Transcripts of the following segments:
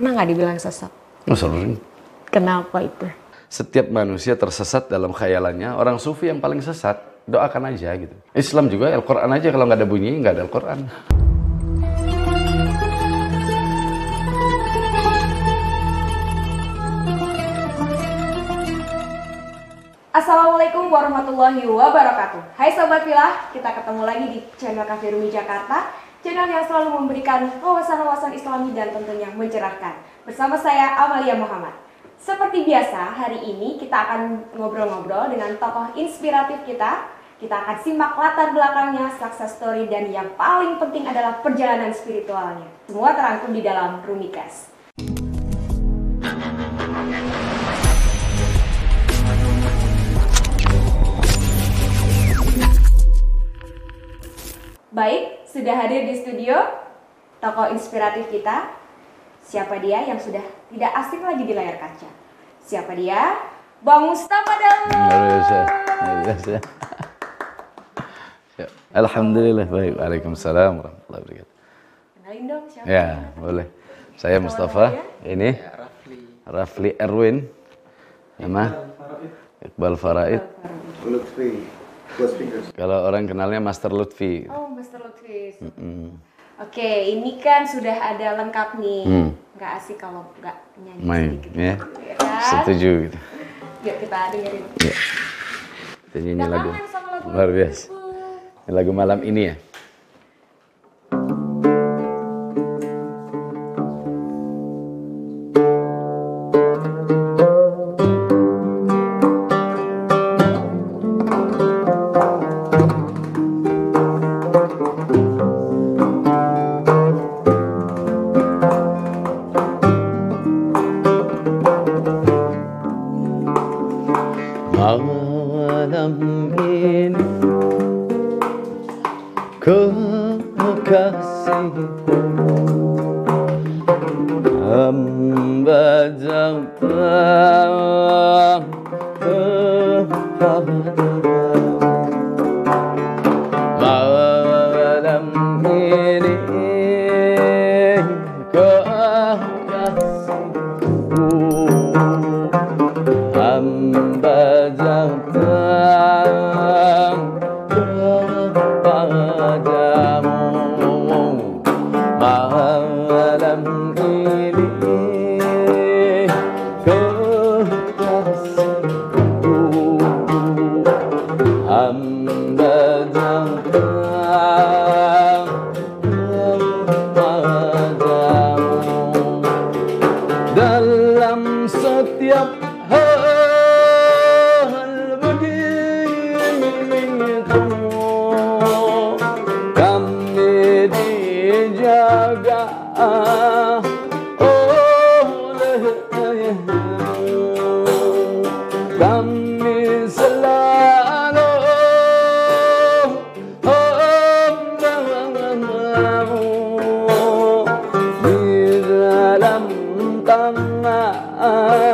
Pernah nggak dibilang sesat? Oh, sering. Kenapa itu? Setiap manusia tersesat dalam khayalannya. Orang sufi yang paling sesat, doakan aja gitu. Islam juga Al-Quran aja kalau nggak ada bunyi nggak ada Al-Quran. Assalamualaikum warahmatullahi wabarakatuh. Hai Sobat Filah, kita ketemu lagi di channel Cafe Rumi Jakarta, channel yang selalu memberikan wawasan-wawasan islami dan tentunya mencerahkan. Bersama saya Amalia Muhammad. Seperti biasa, hari ini kita akan ngobrol-ngobrol dengan tokoh inspiratif kita. Kita akan simak latar belakangnya, success story, dan yang paling penting adalah perjalanan spiritualnya. Semua terangkum di dalam Rumicast. Baik, sudah hadir di studio tokoh inspiratif kita. Siapa dia yang sudah tidak asing lagi di layar kaca? Siapa dia? Bang Mustafa Daud. Luar biasa. Luar biasa. Ya. Alhamdulillah baik. Waalaikumsalam warahmatullahi wabarakatuh. Kenalin dong siapa? Ya, boleh. Saya Mustafa. Ini Rafli Erwin. Nama Iqbal Faraid. Kalau orang kenalnya Master Lutfi. Oh, Mr. Lutfi. Mm, Oke, ini kan sudah ada lengkap nih. Hmm. Nggak asik kalau nggak nyanyi Main, sedikit. ya. Ya kan? Setuju gitu. Yuk kita dengerin. Ya. Kita nyanyi Nggak lagu. kangen sama lagu Luar biasa. Ini lagu malam ini ya. Kepadamu malam tanah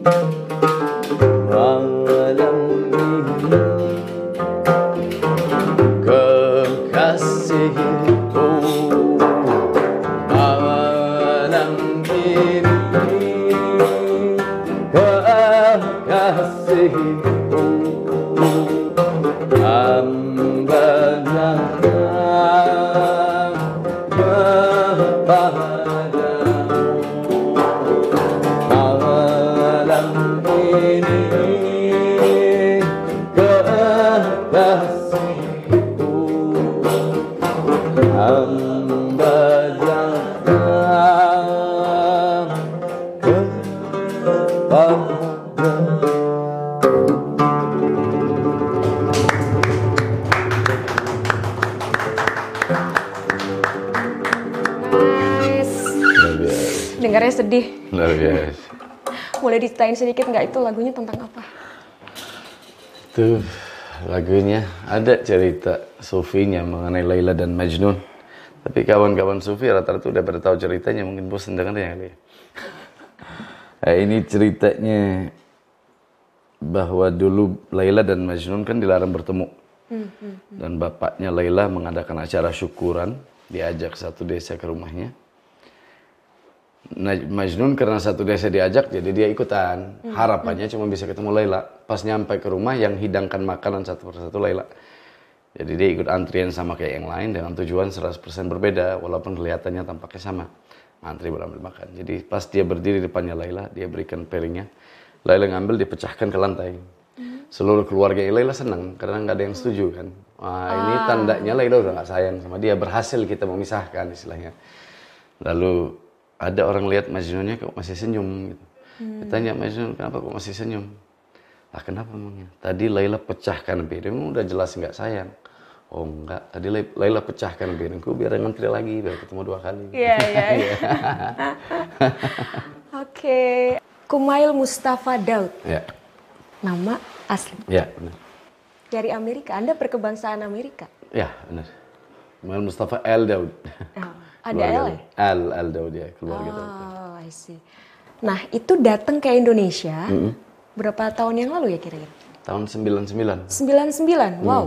malam itu lagunya tentang apa? Itu lagunya ada cerita sufinya mengenai Laila dan Majnun. Tapi kawan-kawan sufi rata-rata udah pada tahu ceritanya, mungkin bosan dengarnya kali ya. Nah, ini ceritanya bahwa dulu Laila dan Majnun kan dilarang bertemu. Dan bapaknya Laila mengadakan acara syukuran, diajak satu desa ke rumahnya. Naj- Majnun karena satu desa diajak jadi dia ikutan. Harapannya cuma bisa ketemu Laila. Pas nyampe ke rumah yang hidangkan makanan satu persatu Laila. Jadi dia ikut antrian sama kayak yang lain dengan tujuan 100% berbeda walaupun kelihatannya tampaknya sama. Antri berambil makan. Jadi pas dia berdiri di depannya Laila, dia berikan piringnya. Laila ngambil dipecahkan ke lantai. Seluruh keluarga Laila senang karena nggak ada yang setuju kan. Wah, ini tandanya Laila udah nggak sayang sama dia. Berhasil kita memisahkan istilahnya. Lalu ada orang lihat Majnunnya kok masih senyum gitu. Ditanya Majnun kenapa kok masih senyum? Lah kenapa emangnya? Tadi Laila pecahkan piring udah jelas nggak sayang. Oh enggak, tadi Lai- Laila pecahkan piringku biar ngantri lagi, biar ketemu dua kali. Iya, iya. iya. Oke. Kumail Mustafa Daud. Ya, Nama asli. ya benar. Dari Amerika. Anda berkebangsaan Amerika. Ya benar. Kemudian Mustafa Al Daud. Oh, ada L ya? Al Al Daud ya, keluarga Daud. Oh, I see. Nah, itu datang ke Indonesia berapa tahun yang lalu ya kira-kira? Tahun 99. 99. Wow.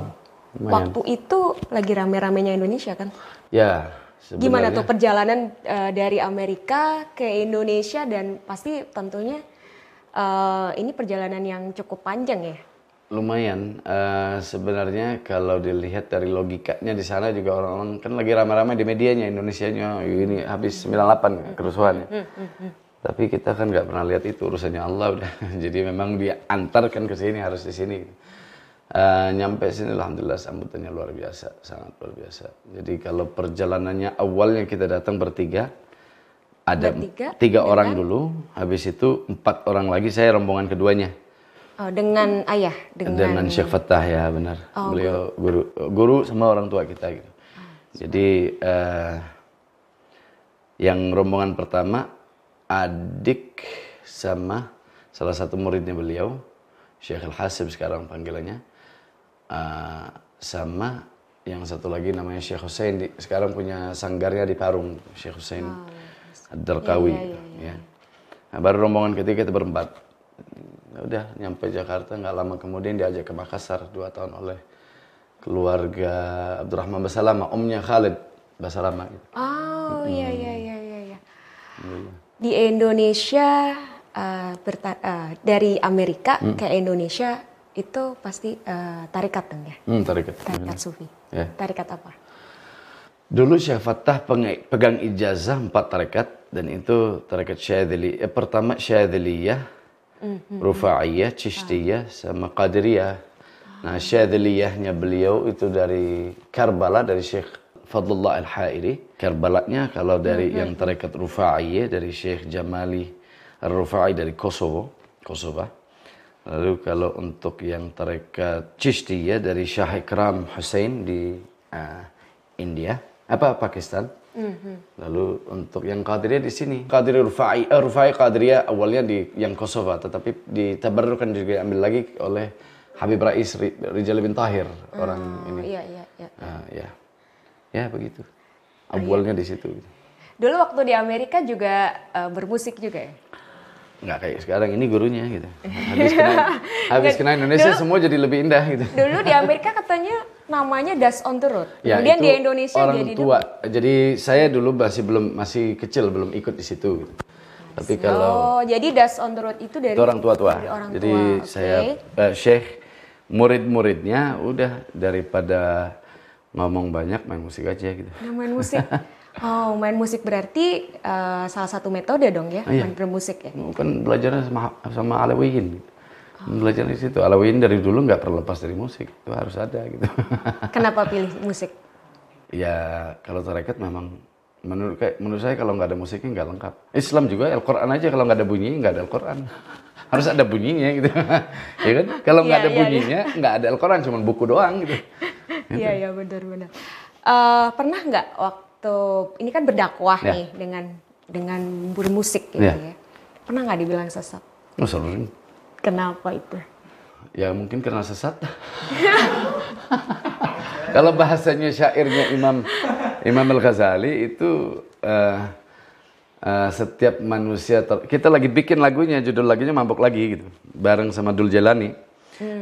lumayan. Waktu itu lagi rame-ramenya Indonesia kan? Ya, Gimana sebenarnya- tuh perjalanan eh, dari Amerika ke Indonesia dan pasti tentunya eh, ini perjalanan yang cukup panjang ya? Lumayan. Eh, sebenarnya kalau dilihat dari logikanya di sana juga orang-orang kan lagi ramai-ramai di medianya Indonesianya ini habis 98 kerusuhannya. Tapi kita kan nggak pernah lihat itu urusannya Allah udah. Jadi memang diantarkan ke sini harus di sini. Eh, nyampe sini alhamdulillah sambutannya luar biasa, sangat luar biasa. Jadi kalau perjalanannya awalnya kita datang bertiga, ada Bertiga tiga orang dulu, habis itu empat orang lagi saya rombongan keduanya. Oh, dengan ayah, dengan, Dengan Syekh Fattah ya benar. Beliau guru guru sama orang tua kita gitu. Jadi eh, yang rombongan pertama adik sama salah satu muridnya beliau Syekh Al Hasib sekarang panggilannya Eh, sama yang satu lagi namanya Syekh Hussein di, sekarang punya sanggarnya di Parung Syekh Hussein Ad-Darqawi ya. Nah, baru rombongan ketiga kita berempat Ya udah nyampe Jakarta nggak lama kemudian diajak ke Makassar dua tahun oleh keluarga Abdurrahman Basalama omnya Khalid Basalama gitu. Oh, iya iya iya iya iya. Di Indonesia berta- eh, dari Amerika ke Indonesia itu pasti eh, tarikat dong ya? Hmm, tarikat. Tarikat sufi. Ya. Tarikat apa? Dulu Syekh Fattah pegang ijazah empat tarekat dan itu tarekat Syadzili. Eh, pertama Syadziliyah, Rufa'iyah, Chishtiyah, sama Qadiriyah. Nah Syadziliyahnya beliau itu dari Karbala dari Syekh Fadlullah Al-Hairi. Kerbalanya kalau dari yang tarekat Rufa'iyah dari Syekh Jamali Ar-Rufai dari Kosovo, Kosova. Lalu kalau untuk yang tarekat Chishtiyah dari Syah Ikram Hussein di ah, India, apa Pakistan. Lalu untuk yang Qadiriyah di sini, Qadiriyah Rufai, eh, Rufai Qadiriyah awalnya di yang Kosova, tetapi ditabarrukan juga ambil lagi oleh Habib Rais Ri- Rijal bin Tahir orang ini. Iya, iya, iya. Ah, ya, ya begitu. Awalnya di situ. Dulu waktu di Amerika juga eh, bermusik juga ya? Nggak kayak sekarang ini gurunya gitu. Habis kena, habis kena Indonesia semua jadi lebih indah gitu. Dulu di Amerika katanya namanya Das on the Road. Ya, Kemudian di Indonesia orang jadi tua. Jadi saya dulu masih belum masih kecil belum ikut di situ. Gitu. Tapi kalau Oh, jadi Das on the Road itu dari itu orang tua tua. dari orang Jadi tua, saya oke. eh, syekh murid-muridnya udah daripada ngomong banyak main musik aja gitu. Nah, main musik. Oh, main musik berarti eh, salah satu metode dong ya, Iya. main bermusik ya. Kan belajarnya sama sama Alawiyin. Gitu. Belajar di situ. Alawiyin dari dulu nggak pernah lepas dari musik. Itu harus ada gitu. Kenapa pilih musik? ya kalau tarekat memang menurut kayak menurut saya kalau nggak ada musiknya nggak lengkap. Islam juga Al-Quran aja kalau nggak ada bunyinya nggak ada Al-Quran. Harus ada bunyinya gitu. ya kan? Kalau nggak Iya, ada iya, bunyinya nggak ada Al-Quran cuma buku doang gitu. Iya, iya benar-benar. Eh, pernah nggak waktu ini kan berdakwah Ya. nih dengan dengan bermusik gitu Ya. ya. Pernah nggak dibilang sesat? Oh, sering. Kenapa itu? Ya mungkin karena sesat. Kalau bahasanya syairnya Imam Imam Al Ghazali itu eh, eh, setiap manusia ter- kita lagi bikin lagunya judul lagunya mabuk lagi gitu bareng sama Dul Jalani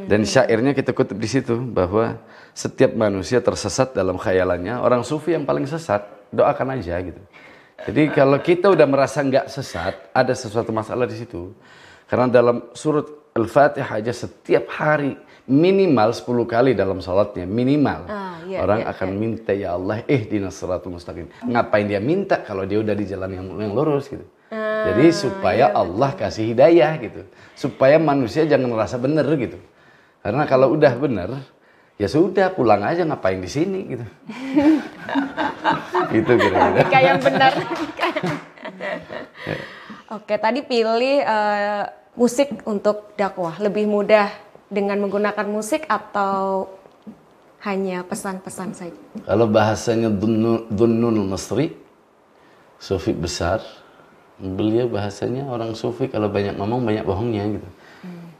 dan syairnya kita kutip di situ bahwa setiap manusia tersesat dalam khayalannya orang sufi yang paling sesat doakan aja gitu. Jadi kalau kita udah merasa nggak sesat ada sesuatu masalah di situ karena dalam surat Al-Fatihah aja setiap hari minimal 10 kali dalam sholatnya minimal. Ah, iya, orang iya, akan minta ya Allah eh siratul mustaqim. Ngapain dia minta kalau dia udah di jalan yang, yang lurus gitu? Ah, jadi supaya iya, Allah kasih hidayah gitu. Supaya manusia jangan merasa benar gitu. Karena kalau udah benar ya sudah pulang aja ngapain di sini gitu? Gitu kira-kira. Kayak yang benar. Oke, tadi pilih eh, musik untuk dakwah. Lebih mudah dengan menggunakan musik atau hanya pesan-pesan saja? Kalau bahasanya Dhunnun Masri, sufi besar, beliau bahasanya orang sufi kalau banyak ngomong banyak bohongnya gitu.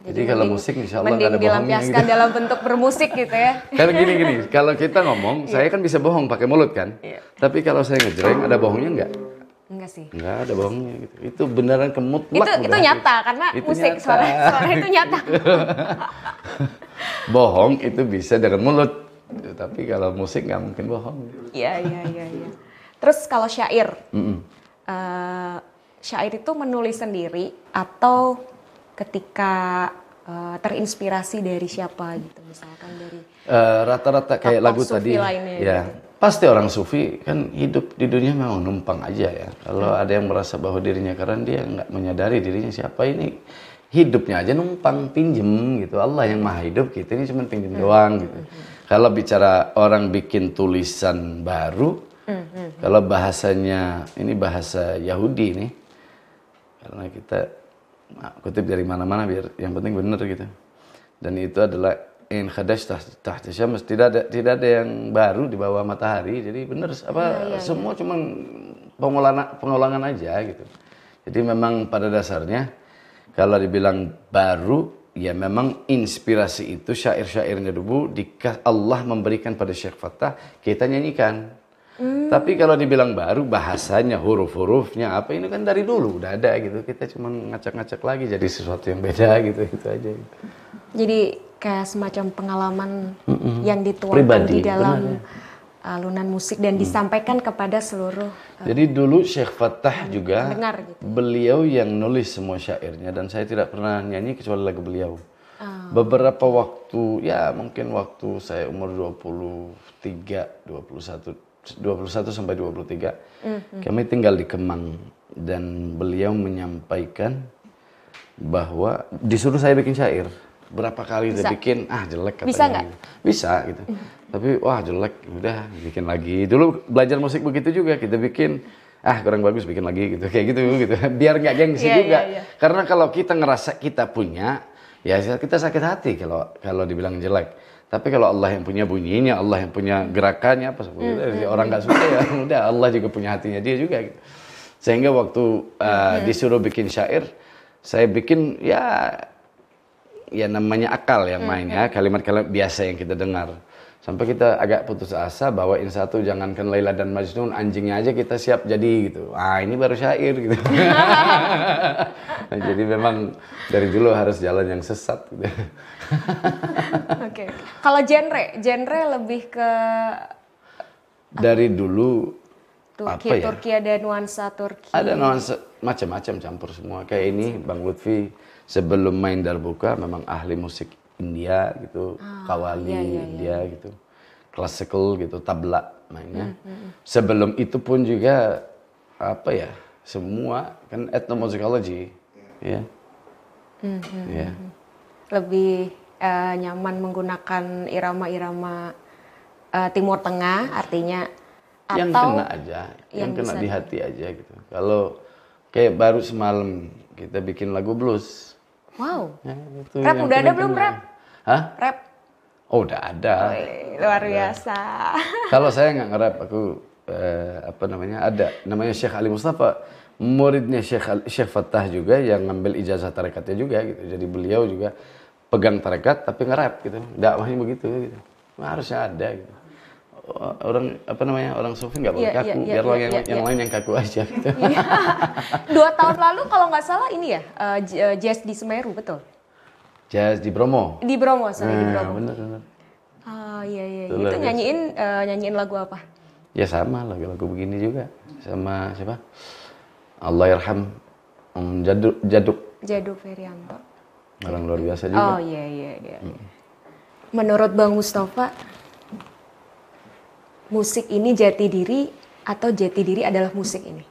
jadi, kalau mending- musik insya Allah ada bohongnya gitu. dalam bentuk bermusik gitu ya. Karena gini gini, kalau kita ngomong, saya kan bisa bohong pakai mulut kan. Iya. Tapi kalau saya ngejreng ada bohongnya nggak? Enggak sih. Nggak ada bohongnya gitu. Itu beneran kemutlak. Itu itu udah. nyata karena Itu musik nyata. suara suara itu nyata. Bohong itu bisa dengan mulut. Tapi kalau musik nggak mungkin bohong. Iya iya iya iya. Terus kalau syair, Mm-mm. eh, syair itu menulis sendiri atau ketika eh, terinspirasi dari siapa gitu, misalkan dari Eh, rata-rata kayak Tokoh lagu tadi lainnya ya gitu. Pasti orang sufi kan hidup di dunia memang numpang aja ya. Kalau ada yang merasa bahwa dirinya keren dia nggak menyadari dirinya siapa. Ini hidupnya aja numpang pinjem gitu. Allah yang maha hidup kita ini cuma pinjem doang gitu. Kalau bicara orang bikin tulisan baru kalau bahasanya ini bahasa Yahudi nih karena kita kutip dari mana-mana biar yang penting benar gitu. Dan itu adalah in khadash taht- tahta syams tidak ada tidak ada yang baru di bawah matahari. Jadi benar apa semua cuman pengulangan pengulangan aja gitu. Jadi memang pada dasarnya kalau dibilang baru ya memang inspirasi itu syair-syairnya dulu dikah Allah memberikan pada Syekh Fattah kita nyanyikan. Tapi kalau dibilang baru bahasanya huruf-hurufnya apa ini kan dari dulu udah ada gitu. Kita cuma ngacak-ngacak lagi jadi sesuatu yang beda gitu itu aja. Gitu. jadi kayak semacam pengalaman yang dituangkan Pribadi, di dalam benar, ya. alunan musik dan disampaikan kepada seluruh Jadi dulu Syekh Fattah juga pendengar gitu. beliau yang nulis semua syairnya dan saya tidak pernah nyanyi kecuali lagu beliau. Beberapa waktu ya mungkin waktu saya umur 23, 21 21 sampai 23 kami tinggal di Kemang dan beliau menyampaikan bahwa disuruh saya bikin syair. Berapa kali udah Bisa. bikin ah jelek katanya. Bisa nggak? Bisa gitu. Tapi wah jelek, udah bikin lagi. Dulu belajar musik begitu juga kita bikin ah kurang bagus bikin lagi gitu kayak gitu gitu biar nggak gengsi Iya, juga iya, iya. karena kalau kita ngerasa kita punya ya kita sakit hati kalau kalau dibilang jelek tapi kalau Allah yang punya bunyinya Allah yang punya gerakannya apa seperti itu orang nggak suka ya udah Allah juga punya hatinya dia juga gitu sehingga waktu uh, disuruh bikin syair saya bikin ya ya namanya akal yang main ya. Kalimat-kalimat biasa yang kita dengar. Sampai kita agak putus asa bawain satu jangankan Laila dan Majnun anjingnya aja kita siap jadi gitu. Ah ini baru syair gitu. Nah, jadi memang dari dulu harus jalan yang sesat gitu. Oke. Kalau genre, genre lebih ke dari dulu Turki, apa ya? Turki ada nuansa Turki. ada nuansa macam-macam campur semua. Kayak ini Bang Lutfi sebelum main Darbuka memang ahli musik India gitu kawali iya, iya, India gitu. Classical gitu tabla mainnya. Sebelum itu pun juga apa ya semua kan ethnomusicology ya. Ya. Lebih eh, nyaman menggunakan irama-irama eh, Timur Tengah, artinya yang atau kena aja yang, yang kena di hati aja gitu. Kalau kayak baru semalam kita bikin lagu blues wow, ya, itu Rap udah ada belum, rap? Hah? rap. Oh udah ada. Wih, luar biasa. Kalau saya nggak nge-rap, aku eh, apa namanya ada namanya Syekh Ali Mustafa, muridnya Syekh Syekh Fattah juga yang ngambil ijazah tarekatnya juga gitu. Jadi beliau juga pegang tarekat tapi nge-rap gitu. Dakwahnya begitu gitu. Nah, harusnya ada gitu. Orang apa namanya orang sufi nggak boleh Iya, kaku, iya, iya, biarlah iya, yang, iya, yang iya. lain yang kaku aja gitu. Dua tahun lalu kalau nggak salah ini ya, eh, jazz di Semeru, betul? Jazz di Bromo. Di Bromo, sorry di Nah, Bromo. bener bener. Ah iya iya, Itu itu biasa. nyanyiin eh, nyanyiin lagu apa? Ya sama lagu-lagu begini juga sama siapa? Allah yarham Om Jaduk Jaduk Jadu Ferianto. orang luar biasa juga. Oh iya iya iya. Menurut Bang Mustafa, musik ini jati diri atau jati diri adalah musik ini?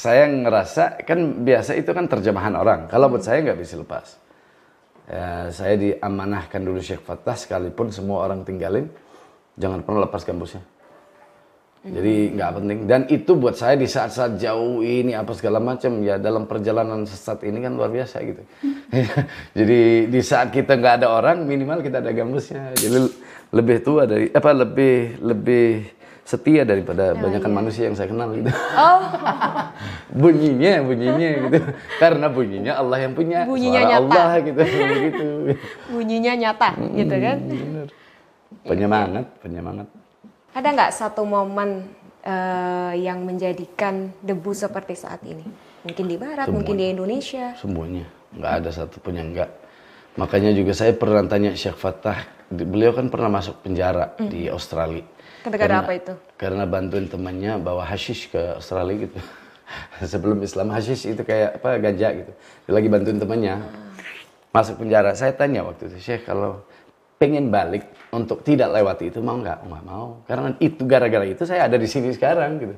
Saya ngerasa kan biasa itu kan terjemahan orang. Kalau buat saya nggak bisa lepas. Ya, saya diamanahkan dulu Syekh Fattah sekalipun semua orang tinggalin, jangan pernah lepas kampusnya. Jadi nggak penting. Dan itu buat saya di saat-saat jauh ini apa segala macam ya dalam perjalanan sesat ini kan luar biasa gitu. Jadi di saat kita nggak ada orang minimal kita ada gambusnya. Jadi lebih tua dari apa lebih lebih setia daripada banyakkan manusia yang saya kenal gitu. Oh, bunyinya bunyinya gitu. Karena bunyinya Allah yang punya. Bunyinya Suara nyata. Allah gitu begitu. bunyinya nyata gitu kan? Bener. Penyemangat, penyemangat. Ada nggak satu momen eh, yang menjadikan debu seperti saat ini? Mungkin di Barat, mungkin di Indonesia. Semuanya, nggak ada satu pun yang enggak. Makanya juga saya pernah tanya Syekh Fattah, di- beliau kan pernah masuk penjara di Australia. Gara-gara apa itu? Karena bantuin temannya bawa hashish ke Australia gitu. Sebelum Islam hashish itu kayak apa ganja gitu. Dia lagi bantuin temannya masuk penjara. Saya tanya waktu itu Syekh kalau pengen balik untuk tidak lewati itu mau nggak? Nggak mau. Karena itu gara-gara itu saya ada di sini sekarang gitu.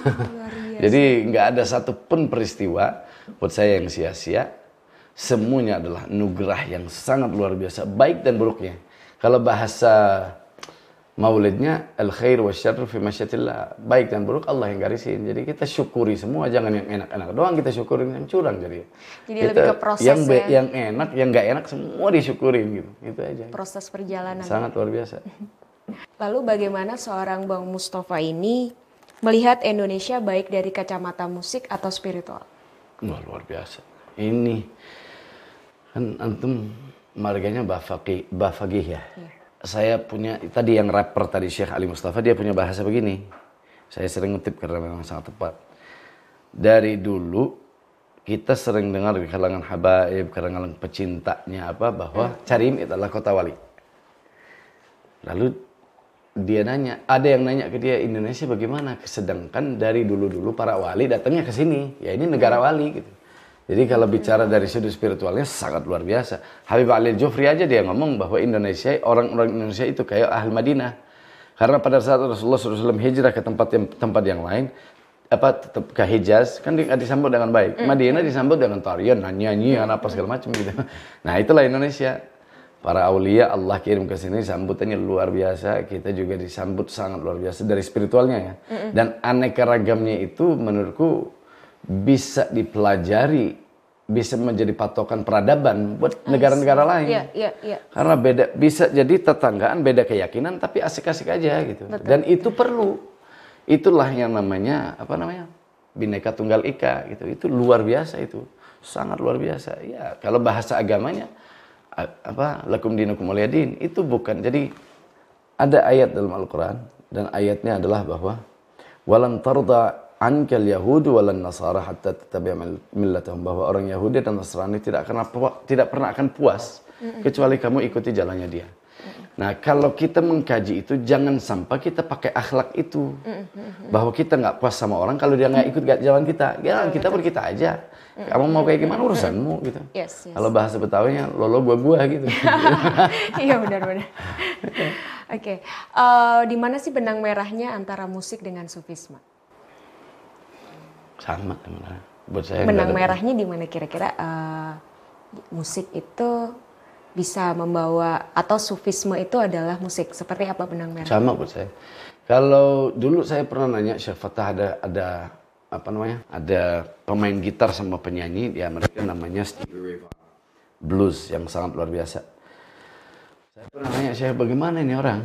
Jadi nggak ada satupun peristiwa buat saya yang sia-sia. Semuanya adalah nugerah yang sangat luar biasa, baik dan buruknya. Kalau bahasa maulidnya al khair wa syarru fi masyatillah. Baik dan buruk Allah yang garisin. Jadi kita syukuri semua, jangan yang enak-enak doang kita syukurin yang curang jadi. Jadi Kita- lebih ke proses yang ya. yang enak, yang nggak enak semua disyukurin gitu. Itu aja. Proses perjalanan. Sangat luar biasa. Lalu bagaimana seorang Bang Mustafa ini melihat Indonesia baik dari kacamata musik atau spiritual? Wah, luar biasa. Ini kan antum marganya bafaqih, bafaqih ya. Saya punya tadi yang rapper tadi Syekh Ali Mustafa dia punya bahasa begini. Saya sering ngutip karena memang sangat tepat. Dari dulu kita sering dengar di kalangan habaib, kalangan pecintanya apa bahwa Carim itu adalah kota wali. Lalu dia nanya, ada yang nanya ke dia Indonesia bagaimana? Sedangkan dari dulu-dulu para wali datangnya ke sini. Ya ini negara wali gitu. Jadi kalau bicara dari sudut spiritualnya sangat luar biasa. Habib Ali Jufri aja dia ngomong bahwa Indonesia, orang-orang Indonesia itu kayak ahli Madinah. Karena pada saat Rasulullah SAW hijrah ke tempat yang, tempat yang lain, apa tetap ke Hijaz kan di- disambut dengan baik. Madinah disambut dengan tarian, nyanyian, apa segala macam gitu. Nah, itulah Indonesia. Para aulia Allah kirim ke sini sambutannya luar biasa. Kita juga disambut sangat luar biasa dari spiritualnya ya. Dan aneka ragamnya itu menurutku bisa dipelajari, bisa menjadi patokan peradaban buat negara-negara lain. Iya, iya, iya. Karena beda bisa jadi tetanggaan beda keyakinan tapi asik-asik aja gitu. Dan itu perlu. Itulah yang namanya apa namanya? Bineka Tunggal Ika gitu. Itu luar biasa itu. Sangat luar biasa. Ya, kalau bahasa agamanya apa? Lakum dinukum waliyadin itu bukan. Jadi ada ayat dalam Al-Qur'an dan ayatnya adalah bahwa walan tarda ankal yahudu walan nasara hatta mil- millatahum bahwa orang Yahudi dan Nasrani tidak akan tidak pernah akan puas kecuali kamu ikuti jalannya dia. Nah, kalau kita mengkaji itu jangan sampai kita pakai akhlak itu. Bahwa kita nggak puas sama orang kalau dia nggak ikut jalan kita. Ya, kita berkita aja. Kamu mau kayak gimana urusanmu gitu. Yes, yes. Kalau bahasa Betawinya lolo gua gua gitu. Iya benar-benar. Oke, Eh, di mana sih benang merahnya antara musik dengan sufisme? Sama sebenarnya. Buat saya benang merahnya di mana kira-kira eh, musik itu bisa membawa atau sufisme itu adalah musik seperti apa benang merah? Sama buat saya. Kalau dulu saya pernah nanya Syekh Fatah ada ada apa namanya? Ada pemain gitar sama penyanyi, ya mereka namanya Stevie Ray Vaughan. Blues yang sangat luar biasa. Saya pernah nanya Syekh bagaimana ini orang?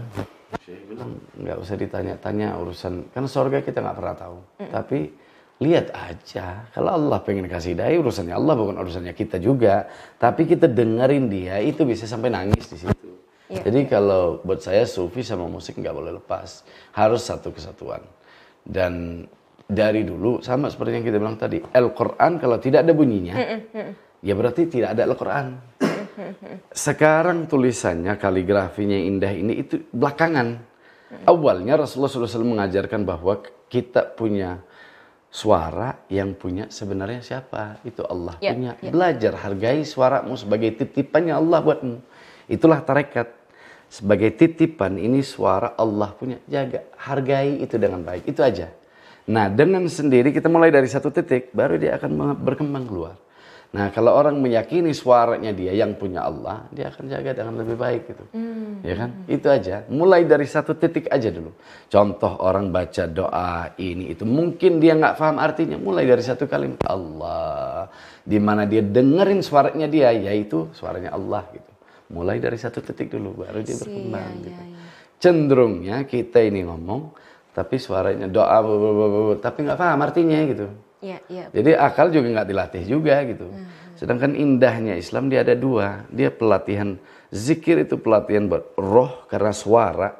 Syekh bilang nggak usah ditanya-tanya urusan kan sorga kita nggak pernah tahu. Tapi lihat aja kalau Allah pengen kasih daya urusannya Allah bukan urusannya kita juga. Tapi kita dengerin dia itu bisa sampai nangis di situ. Iya. Jadi kalau buat saya sufi sama musik nggak boleh lepas, harus satu kesatuan. Dan dari dulu sama seperti yang kita bilang tadi, Al-Quran kalau tidak ada bunyinya, ya berarti tidak ada Al-Quran. Sekarang tulisannya, kaligrafinya indah ini itu belakangan. Awalnya Rasulullah SAW mengajarkan bahwa kita punya suara yang punya sebenarnya siapa? Itu Allah Ya, punya. ya. Belajar hargai suaramu sebagai titipannya Allah buatmu. Itulah tarekat. Sebagai titipan ini suara Allah punya. Jaga, hargai itu dengan baik. Itu aja. Nah, dengan sendiri kita mulai dari satu titik, baru dia akan berkembang keluar. Nah, kalau orang meyakini suaranya dia yang punya Allah, dia akan jaga dengan lebih baik gitu. Ya kan? Itu aja. Mulai dari satu titik aja dulu. Contoh orang baca doa ini itu mungkin dia nggak paham artinya. Mulai dari satu kalimat Allah, di mana dia dengerin suaranya dia, yaitu suaranya Allah gitu. Mulai dari satu titik dulu, baru dia Si, berkembang ya, gitu. ya, ya. Cenderungnya kita ini ngomong, tapi suaranya doa, tapi nggak paham artinya gitu. Iya, iya. Jadi akal juga nggak dilatih juga gitu. Sedangkan indahnya Islam dia ada dua. Dia pelatihan zikir itu pelatihan buat roh karena suara.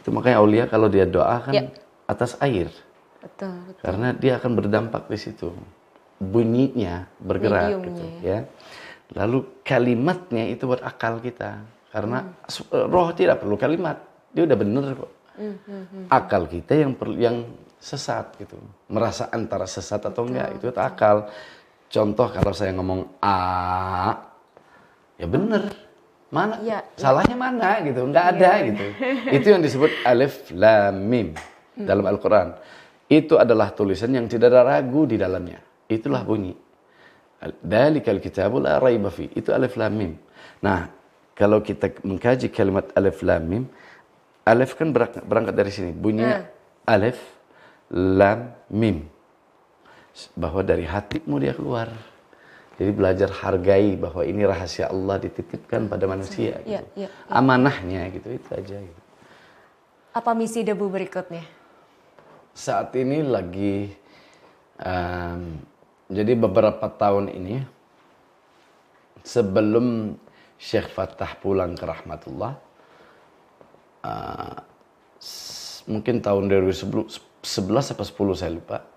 Itu makanya aulia kalau dia doa kan Ya. atas air. Betul, betul. Karena dia akan berdampak di situ. Bunyinya bergerak Mediumnya gitu ya. Lalu kalimatnya itu buat akal kita. Karena su- roh tidak perlu kalimat. Dia udah bener kok. Akal kita yang perlu yang sesat gitu. Merasa antara sesat atau enggak itu akal. Contoh kalau saya ngomong a ya bener. Mana? Iya, Salahnya mana gitu? Enggak ada gitu. Itu yang disebut alif lam mim dalam Al-Qur'an. Itu adalah tulisan yang tidak ada ragu di dalamnya. Itulah bunyi. Dalikal kitabu la raiba fi. Itu alif lam mim. Nah, kalau kita mengkaji kalimat alif lam mim, alif kan berangkat, dari sini. Bunyinya alif lam mim. Bahwa dari hatimu dia keluar. Jadi belajar hargai bahwa ini rahasia Allah dititipkan pada manusia. Gitu. iya, Amanahnya gitu, itu aja. Gitu. Apa misi debu berikutnya? Saat ini lagi, em, jadi beberapa tahun ini, sebelum Syekh Fatah pulang ke rahmatullah, s- mungkin tahun 2011 atau 10 saya lupa,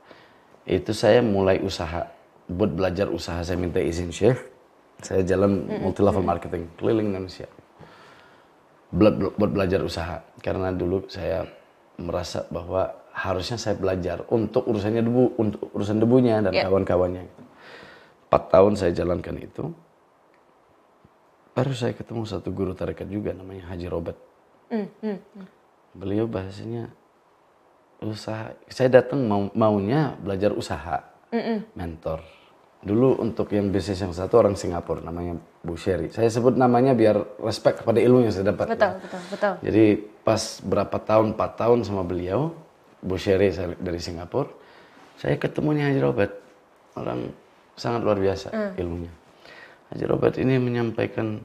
itu saya mulai usaha, buat belajar usaha saya minta izin Syekh, saya jalan multi level marketing keliling Indonesia. Buat, buat belajar usaha. Karena dulu saya merasa bahwa harusnya saya belajar untuk urusannya debu untuk urusan debunya dan Ya. kawan-kawannya. Empat tahun saya jalankan itu baru saya ketemu satu guru tarekat juga namanya Haji Robert. Beliau bahasanya usaha. Saya datang mau maunya belajar usaha. Mentor. Dulu untuk yang bisnis yang satu orang Singapura namanya Bu Sherry. Saya sebut namanya biar respect kepada ilmu yang saya dapat Betul, betul, betul. jadi pas berapa tahun empat tahun sama beliau Bu Sherry saya- dari Singapura saya ketemunya Haji Robert. Orang sangat luar biasa ilmunya. Haji Robert ini menyampaikan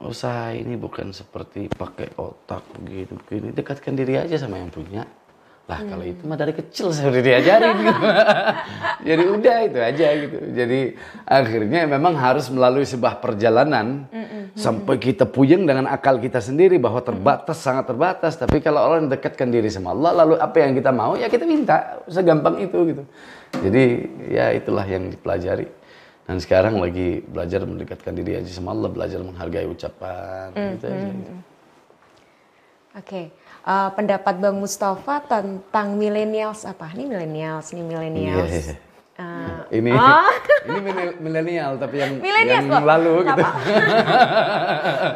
usaha ini bukan seperti pakai otak begini begini. Dekatkan diri aja sama yang punya lah kalau itu mah dari kecil saya udah diajarin. Gitu jadi udah itu aja gitu. Jadi akhirnya memang harus melalui sebuah perjalanan. Sampai kita puyeng dengan akal kita sendiri bahwa terbatas sangat terbatas. Tapi kalau orang dekatkan diri sama Allah lalu apa yang kita mau ya kita minta. Segampang itu gitu. Jadi ya itulah yang dipelajari. Dan sekarang lagi belajar mendekatkan diri aja sama Allah. Belajar menghargai ucapan gitu aja gitu. Oke, eh, pendapat Bang Mustafa tentang millennials apa? Ini millennials, ini millennials. Iya. Eh, ini Ah. ini milenial- tapi yang Millennials yang kok. lalu gitu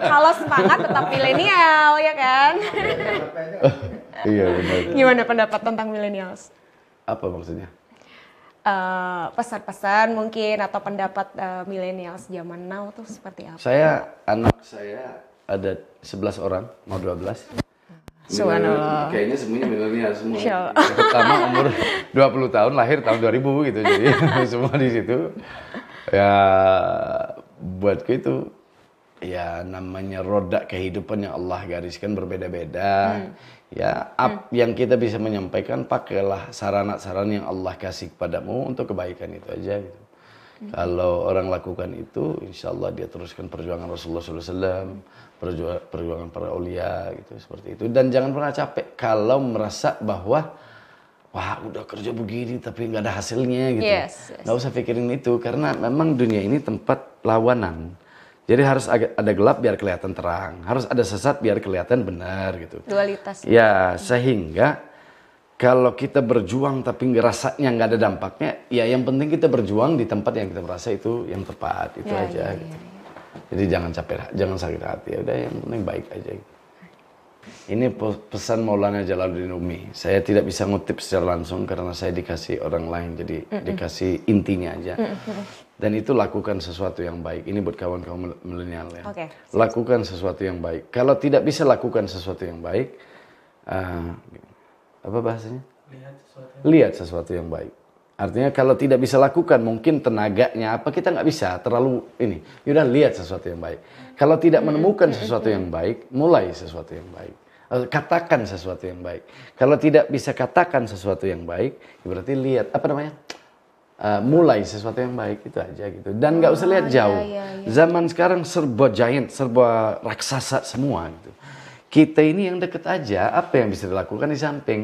kalau semangat tetap milenial ya kan? iya benar Gimana pendapat tentang millennials? apa maksudnya Eh, pesan-pesan mungkin atau pendapat eh, millennials zaman now tuh seperti apa? Saya anak saya ada 11 orang, mau 12. Subhanallah. Kayaknya semuanya milenial semua. Masya Allah. Yang pertama umur 20 tahun, lahir tahun 2000 gitu. Jadi semua di situ. Ya buatku itu ya namanya roda kehidupan yang Allah gariskan berbeda-beda. Ya, up yang kita bisa menyampaikan pakailah sarana-sarana yang Allah kasih kepadamu untuk kebaikan itu aja gitu. Kalau orang lakukan itu, insya Allah dia teruskan perjuangan Rasulullah SAW, perjuangan, perjuangan para ulia gitu seperti itu. Dan jangan pernah capek kalau merasa bahwa wah udah kerja begini tapi nggak ada hasilnya gitu. Yes, yes. Nggak usah pikirin itu karena memang dunia ini tempat lawanan. Jadi harus ada gelap biar kelihatan terang, harus ada sesat biar kelihatan benar gitu. Dualitas. Ya, sehingga kalau kita berjuang tapi ngerasanya nggak ada dampaknya, ya yang penting kita berjuang di tempat yang kita merasa itu yang tepat, itu Ya, aja. ya, gitu. Jadi jangan capek, jangan sakit hati, ya udah yang penting baik aja. Gitu. Ini pe- pesan Maulana Jalaluddin Umi. Saya tidak bisa ngutip secara langsung karena saya dikasih orang lain, jadi dikasih intinya aja. Dan itu lakukan sesuatu yang baik. Ini buat kawan-kawan mil- milenial ya. Oke. Lakukan sesuatu yang baik. Kalau tidak bisa lakukan sesuatu yang baik, ah, apa bahasanya? Lihat sesuatu yang baik. Artinya kalau tidak bisa lakukan mungkin tenaganya apa kita nggak bisa terlalu ini. Yaudah lihat sesuatu yang baik. Kalau tidak menemukan sesuatu yang baik, mulai sesuatu yang baik. Eh, Katakan sesuatu yang baik. Kalau tidak bisa katakan sesuatu yang baik, berarti lihat apa namanya? Eh, mulai sesuatu yang baik itu aja gitu. Dan nggak usah lihat jauh. Zaman sekarang serba giant, serba raksasa semua gitu. Kita ini yang deket aja, apa yang bisa dilakukan di samping?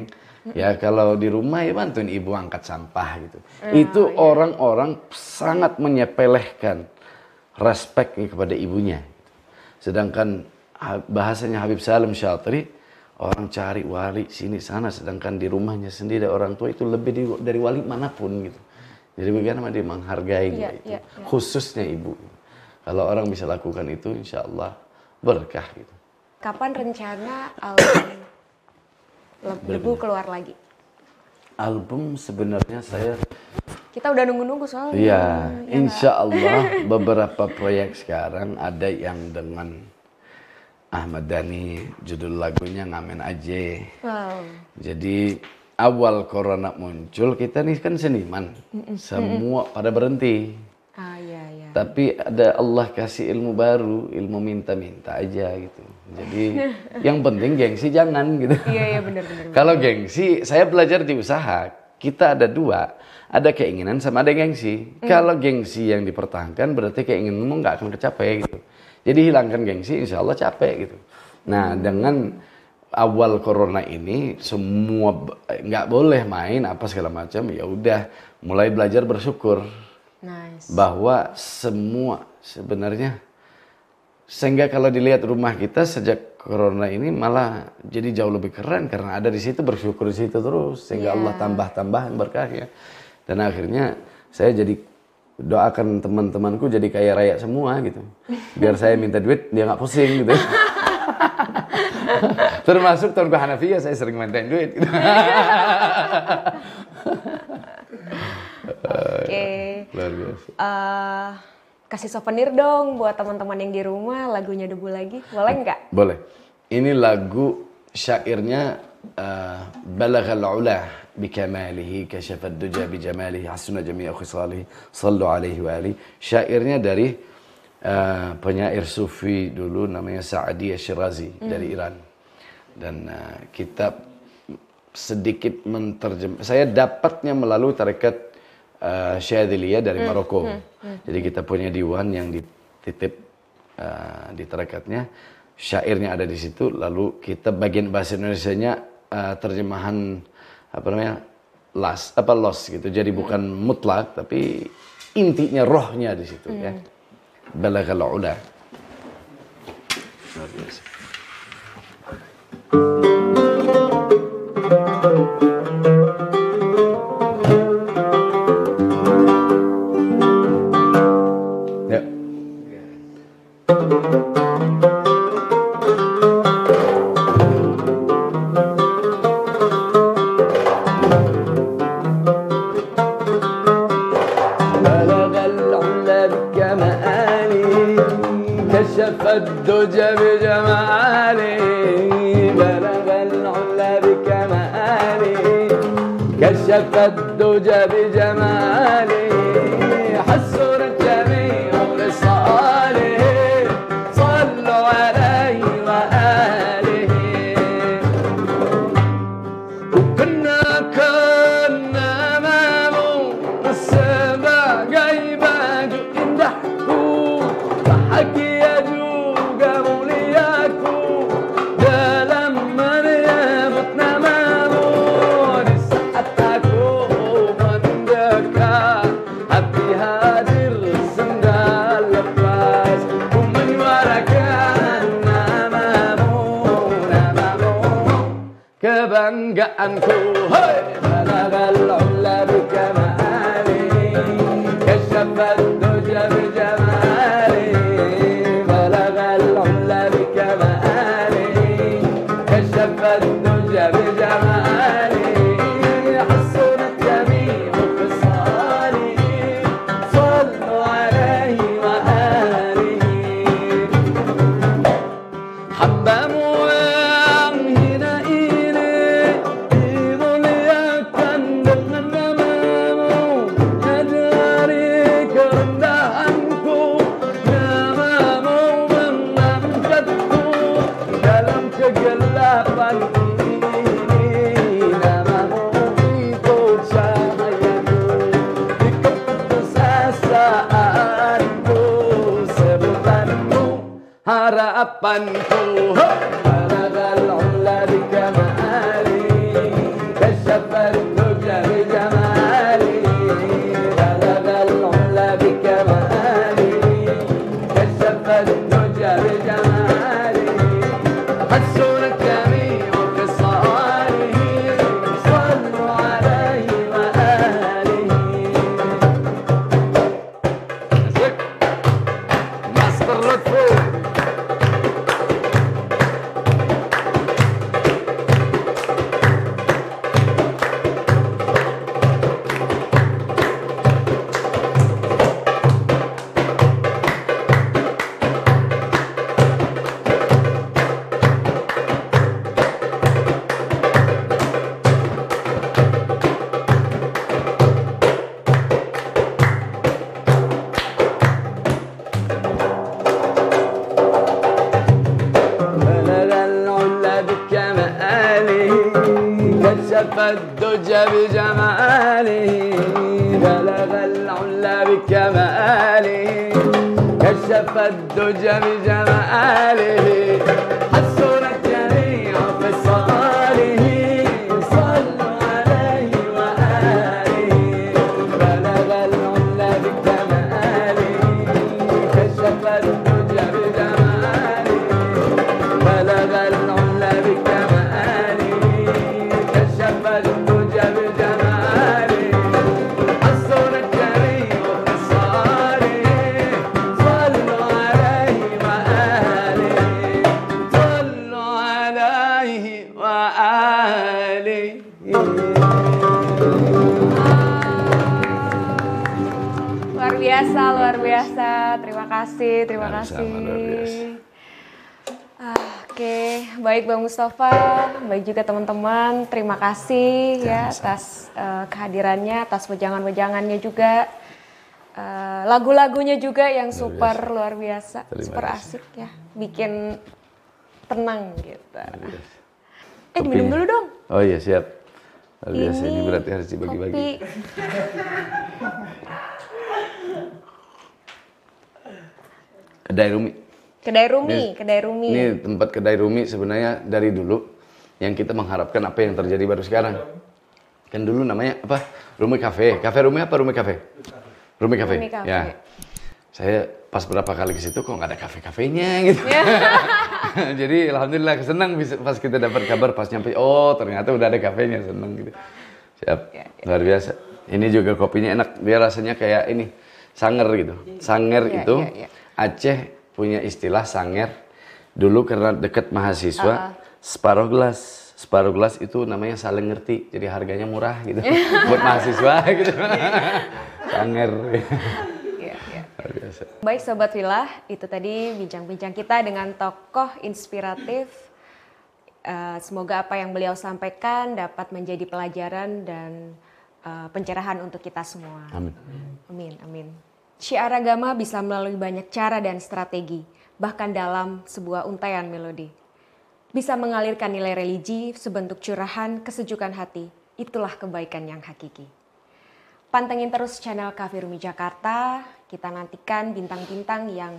Ya kalau di rumah ya bantuin ibu angkat sampah gitu. Itu orang-orang sangat menyepelehkan respect kepada ibunya. Sedangkan ha- bahasanya Habib Salim Syatri, orang cari wali sini sana, sedangkan di rumahnya sendiri orang tua itu lebih di- dari wali mana pun gitu. Jadi bagaimana dia menghargai Iya, itu, iya, iya. khususnya ibu. Kalau orang bisa lakukan itu, insya Allah berkah gitu. Kapan rencana album Le- Debu keluar lagi? Album sebenarnya saya Kita udah nunggu-nunggu soalnya. Iya, Ya insya Allah beberapa proyek sekarang ada yang dengan Ahmad Dhani, judul lagunya Ngamen Aja. Wow. Jadi awal corona muncul, kita nih kan seniman, semua pada berhenti. Ah iya iya. Tapi ada Allah kasih ilmu baru, ilmu minta-minta aja gitu. Jadi yang penting gengsi jangan gitu. Iya iya benar benar. Kalau gengsi, saya belajar di usaha, kita ada dua, ada keinginan sama ada gengsi. Kalau gengsi yang dipertahankan berarti keinginanmu nggak akan kecapai gitu. Jadi hilangkan gengsi, insya Allah capek gitu. Nah dengan awal corona ini semua b- nggak boleh main apa segala macam, ya udah mulai belajar bersyukur Nice. bahwa semua sebenarnya sehingga kalau dilihat rumah kita sejak corona ini malah jadi jauh lebih keren karena ada di situ bersyukur di situ terus sehingga Iya. Allah tambah-tambahan berkahnya dan akhirnya saya jadi doakan teman-temanku jadi kaya raya semua gitu biar saya minta duit dia nggak pusing gitu Termasuk tahun Hanafiyah saya sering mintain duit. Oke. Luar biasa. Eh, kasih souvenir dong buat teman-teman yang di rumah lagunya debu lagi. Boleh nggak? Boleh. Ini lagu syairnya uh, Balaghal ula bikamalihi kashafad duja bijamalihi hasuna jami'a khisalihi sallu alaihi wa alihi. Syairnya dari uh, penyair sufi dulu namanya Sa'di Shirazi dari Iran. Dan uh, kita sedikit menterjem saya dapatnya melalui tarekat uh, Syadziliyah dari Maroko. Jadi kita punya diwan yang dititip uh, di tarekatnya, syairnya ada di situ, lalu kita bagian bahasa Indonesianya uh, terjemahan apa namanya las apa los gitu. Jadi bukan mutlak tapi intinya rohnya di situ ya. Balaghal ula. Luar biasa. الدجى بجمالي حسنا cool. one. Biasa, luar biasa. Terima kasih, terima Sama-sama, kasih. luar biasa. Ah, Oke, baik Bang Mustafa, baik juga teman-teman. Terima kasih ya atas eh, kehadirannya, atas wejangan-wejangannya juga. Eh, lagu-lagunya juga yang super luar biasa, Terima super kasih. asik ya, bikin tenang gitu. Eh Kopinya. minum dulu dong. Oh iya siap. Luar biasa ini berarti harus dibagi-bagi. Kedai Rumi. Kedai Rumi, Ini- kedai Rumi. Ini tempat kedai Rumi sebenarnya dari dulu yang kita mengharapkan apa yang terjadi baru sekarang. Kan dulu namanya apa? Rumi Cafe. Cafe Rumi apa Rumi Cafe? Rumi Cafe. Rumi Cafe. Ya. Saya pas berapa kali ke situ kok nggak ada kafe-kafenya gitu. Ya. Jadi alhamdulillah senang bisa pas kita dapat kabar pas nyampe oh ternyata udah ada kafenya senang gitu. Siap. Ya, Luar biasa. Ini juga kopinya enak. Dia rasanya kayak ini sanger gitu. Sanger Ya, itu ya, ya. Aceh punya istilah sanger. Dulu karena dekat mahasiswa, Ah, separuh gelas. Separuh gelas itu namanya saling ngerti. Jadi harganya murah gitu. Buat mahasiswa gitu. sanger. Biasa. Baik Sobat Villa, itu tadi bincang-bincang kita dengan tokoh inspiratif. Eh, semoga apa yang beliau sampaikan dapat menjadi pelajaran dan eh, pencerahan untuk kita semua. Amin. Amin, amin. Syiar agama bisa melalui banyak cara dan strategi, bahkan dalam sebuah untayan melodi. Bisa mengalirkan nilai religi sebentuk curahan kesejukan hati. Itulah kebaikan yang hakiki. Pantengin terus channel Cafe Rumi Jakarta. Kita nantikan bintang-bintang yang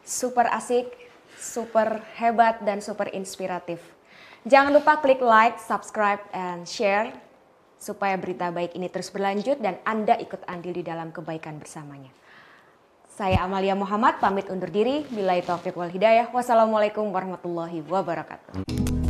super asik, super hebat, dan super inspiratif. Jangan lupa klik like, subscribe, and share supaya berita baik ini terus berlanjut dan Anda ikut andil di dalam kebaikan bersamanya. Saya Amalia Muhammad pamit undur diri. Bila taufik wal hidayah. Wassalamualaikum warahmatullahi wabarakatuh.